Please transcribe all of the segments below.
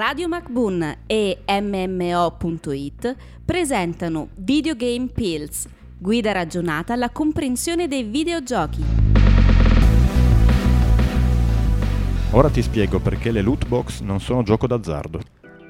Radio MacBoon e MMO.it presentano Videogame Pills, guida ragionata alla comprensione dei videogiochi. Ora ti spiego perché le loot box non sono gioco d'azzardo.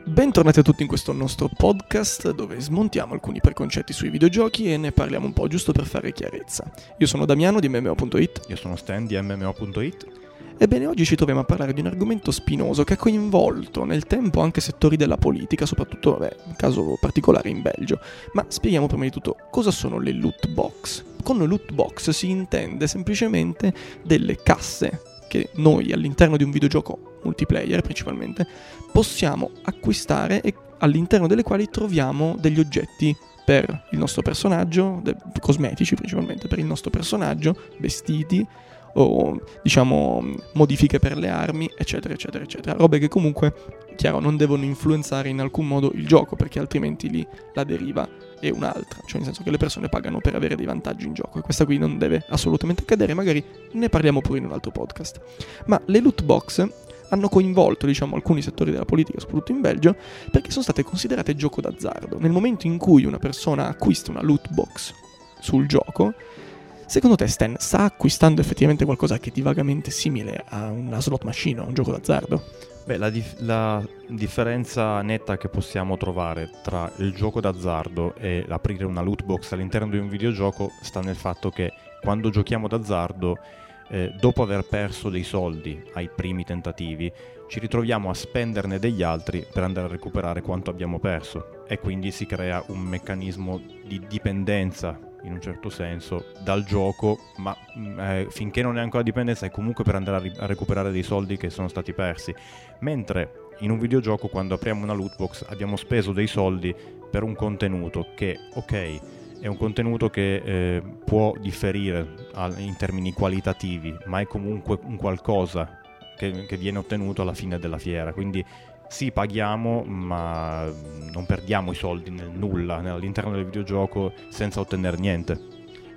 Bentornati a tutti in questo nostro podcast dove smontiamo alcuni preconcetti sui videogiochi e ne parliamo un po' giusto per fare chiarezza. Io sono Damiano di MMO.it. Io sono Stan di MMO.it Ebbene, oggi ci troviamo a parlare di un argomento spinoso che ha coinvolto nel tempo anche settori della politica, soprattutto, vabbè, un caso particolare in Belgio. Ma spieghiamo prima di tutto cosa sono le loot box. Con loot box si intende semplicemente delle casse che noi all'interno di un videogioco multiplayer principalmente possiamo acquistare e all'interno delle quali troviamo degli oggetti per il nostro personaggio, cosmetici principalmente per il nostro personaggio, vestiti, o diciamo modifiche per le armi, eccetera, eccetera, eccetera. Robe che comunque, chiaro, non devono influenzare in alcun modo il gioco, perché altrimenti lì la deriva è un'altra, cioè nel senso che le persone pagano per avere dei vantaggi in gioco e questa qui non deve assolutamente accadere, magari ne parliamo pure in un altro podcast. Ma le loot box hanno coinvolto diciamo, alcuni settori della politica, soprattutto in Belgio, perché sono state considerate gioco d'azzardo. Nel momento in cui una persona acquista una loot box sul gioco, Secondo te Stan sta acquistando effettivamente qualcosa che è di vagamente simile a una slot machine o un gioco d'azzardo? Beh, la, dif- la, differenza netta che possiamo trovare tra il gioco d'azzardo e l'aprire una loot box all'interno di un videogioco sta nel fatto che quando giochiamo d'azzardo, eh, dopo aver perso dei soldi ai primi tentativi, ci ritroviamo a spenderne degli altri per andare a recuperare quanto abbiamo perso e quindi si crea un meccanismo di dipendenza in un certo senso dal gioco, ma mm, eh, finché non è ancora dipendenza è comunque per andare a, ri- a, recuperare dei soldi che sono stati persi. Mentre in un videogioco quando apriamo una loot box abbiamo speso dei soldi per un contenuto che, ok, è un contenuto che eh, può differire al- in termini qualitativi, ma è comunque un qualcosa che, che viene ottenuto alla fine della fiera. Quindi sì, paghiamo, ma non perdiamo i soldi nel nulla all'interno del videogioco senza ottenere niente.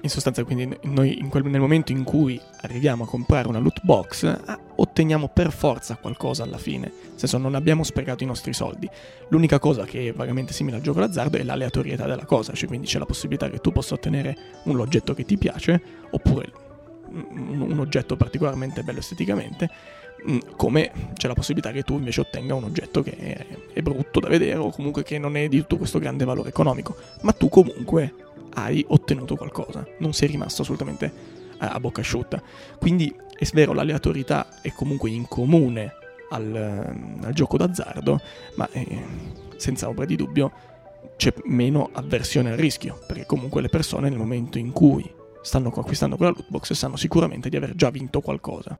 In sostanza, quindi, noi quel, nel momento in cui arriviamo a comprare una loot box, ah, otteniamo per forza qualcosa alla fine. Nel senso, non abbiamo sprecato i nostri soldi. L'unica cosa che è vagamente simile al gioco d'azzardo è l'aleatorietà della cosa, cioè quindi c'è la possibilità che tu possa ottenere un oggetto che ti piace, oppure un, un oggetto particolarmente bello esteticamente, come c'è la possibilità che tu invece ottenga un oggetto che è, brutto da vedere o comunque che non è di tutto questo grande valore economico, ma tu comunque hai ottenuto qualcosa, non sei rimasto assolutamente a, bocca asciutta. Quindi è vero, l'aleatorietà è comunque in comune al, al gioco d'azzardo, ma eh, senza ombra di dubbio c'è meno avversione al rischio, perché comunque le persone nel momento in cui stanno acquistando quella loot box sanno sicuramente di aver già vinto qualcosa.